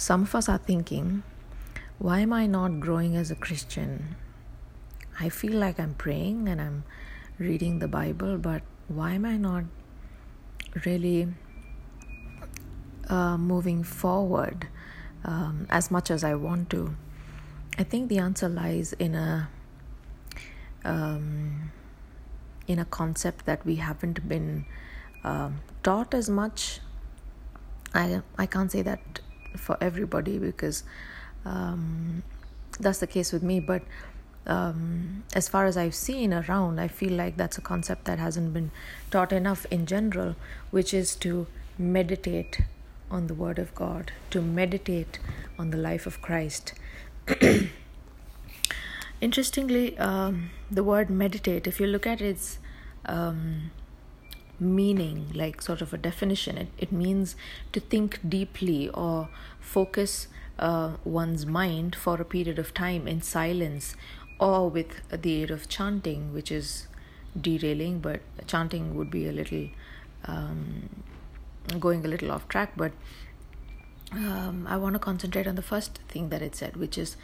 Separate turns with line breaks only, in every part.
some of us are thinking, why am I not growing as a Christian? I feel like I'm praying and I'm reading the Bible, but why am I not really uh, moving forward um, as much as I want to? I think the answer lies in a um, in a concept that we haven't been um, taught as much. I I can't say that for everybody because um, that's the case with me, but. Um, as far as I've seen around, I feel like that's a concept that hasn't been taught enough in general, which is to meditate on the Word of God, to meditate on the life of Christ. Interestingly, um, the word meditate, if you look at its um, meaning, like sort of a definition, it, it means to think deeply or focus uh, one's mind for a period of time in silence or with the aid of chanting, which is derailing, but chanting would be a little um, going a little off track. But um, I want to concentrate on the first thing that it said, which is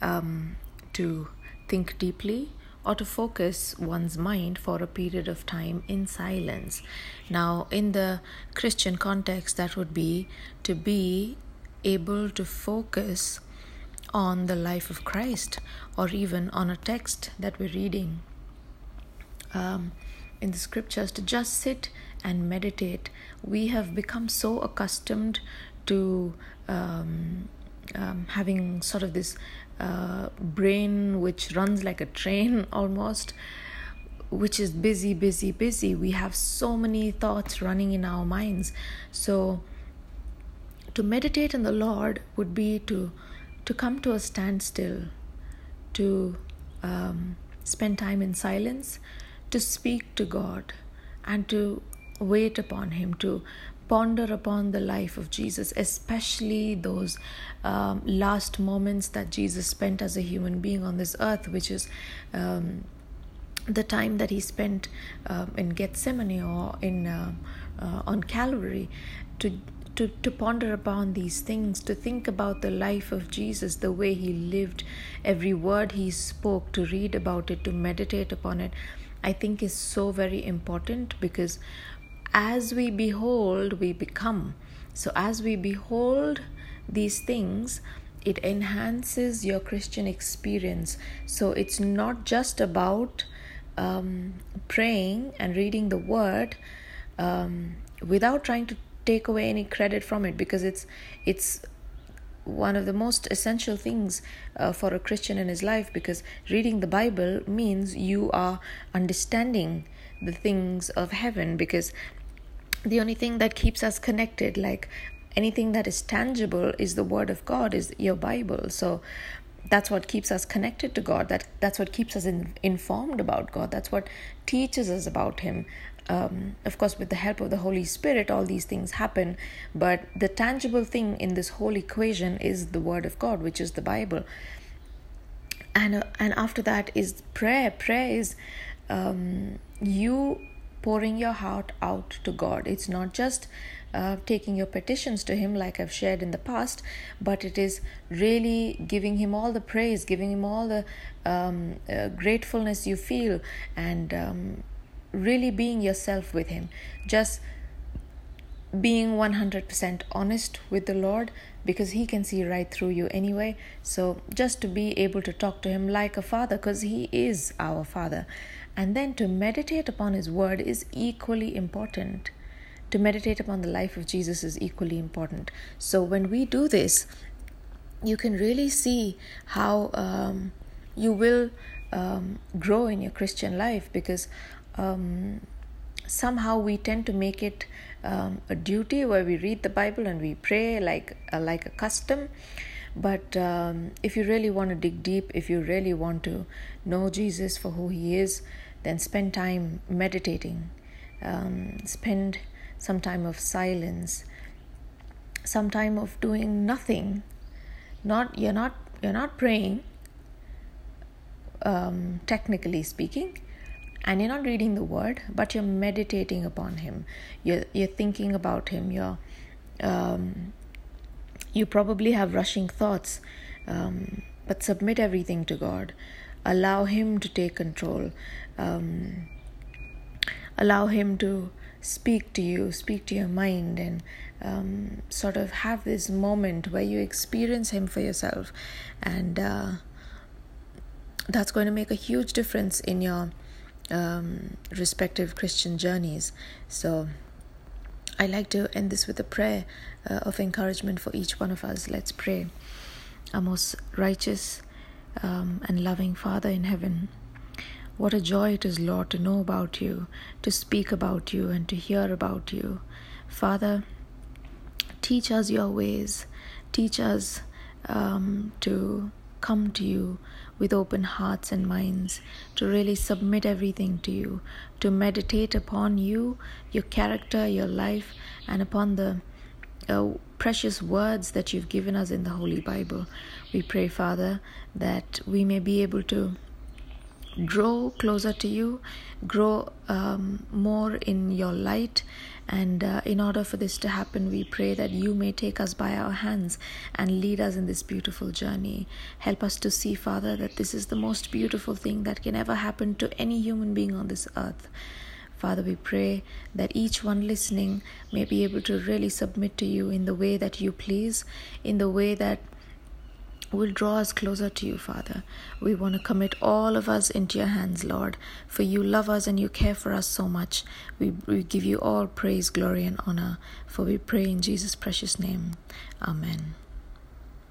um, to think deeply or to focus one's mind for a period of time in silence. Now, in the Christian context, that would be to be able to focus on the life of Christ or even on a text that we're reading um, in the scriptures, to just sit and meditate. We have become so accustomed to um, um, having sort of this uh, brain which runs like a train almost which is busy busy busy. We have so many thoughts running in our minds. So to meditate on the lord would be to to come to a standstill to um, spend time in silence to speak to god and to wait upon him to ponder upon the life of Jesus, especially those um, last moments that Jesus spent as a human being on this earth, which is um, the time that he spent um, in Gethsemane or in uh, uh, on Calvary, to to, to ponder upon these things, to think about the life of Jesus, the way he lived, every word he spoke, to read about it, to meditate upon it, I think is so very important because as we behold, we become. So, as we behold these things, it enhances your Christian experience. So, it's not just about um, praying and reading the word um, without trying to take away any credit from it because it's it's one of the most essential things uh, for a Christian in his life because reading the Bible means you are understanding the things of heaven because the only thing that keeps us connected like anything that is tangible is the word of god is your bible. So that's what keeps us connected to god. That that's what keeps us in, informed about god. That's what teaches us about him. Um, of course with the help of the holy spirit all these things happen. But the tangible thing in this whole equation is the word of god which is the bible. And uh, and after that is prayer. Prayer is um, you pouring your heart out to God. It's not just uh, taking your petitions to Him, like I've shared in the past, but it is really giving Him all the praise, giving Him all the um, uh, gratefulness you feel, and um, really being yourself with Him. Just being 100% honest with the Lord because He can see right through you anyway. So, just to be able to talk to Him like a father because He is our Father. And then to meditate upon His Word is equally important. To meditate upon the life of Jesus is equally important. So when we do this, you can really see how um, you will um, grow in your Christian life because um, somehow we tend to make it um, a duty where we read the Bible and we pray like uh, like a custom. But um, if you really want to dig deep, if you really want to know Jesus for who He is, then spend time meditating, um, spend some time of silence, some time of doing nothing. Not you're not you're not praying. Um, technically speaking, and you're not reading the word, but you're meditating upon Him. You're you're thinking about Him. You're um, You probably have rushing thoughts, um, but submit everything to God. Allow Him to take control. Um, allow Him to speak to you, speak to your mind, and um, sort of have this moment where you experience Him for yourself. And uh, that's going to make a huge difference in your um, respective Christian journeys. So, I like to end this with a prayer uh, of encouragement for each one of us. Let's pray. Our most righteous um, and loving Father in heaven, what a joy it is, Lord, to know about you, to speak about you, and to hear about you. Father, teach us your ways, teach us um, to come to you with open hearts and minds, to really submit everything to you, to meditate upon you, your character, your life, and upon the uh, precious words that you've given us in the Holy Bible. We pray, Father, that we may be able to grow closer to you, grow um, more in your light. And uh, in order for this to happen, we pray that you may take us by our hands and lead us in this beautiful journey. Help us to see, Father, that this is the most beautiful thing that can ever happen to any human being on this earth. Father, we pray that each one listening may be able to really submit to you in the way that you please, in the way that will draw us closer to you, Father. We want to commit all of us into your hands, Lord, for you love us and you care for us so much. We, we give you all praise, glory, and honor, for we pray in Jesus' precious name. Amen.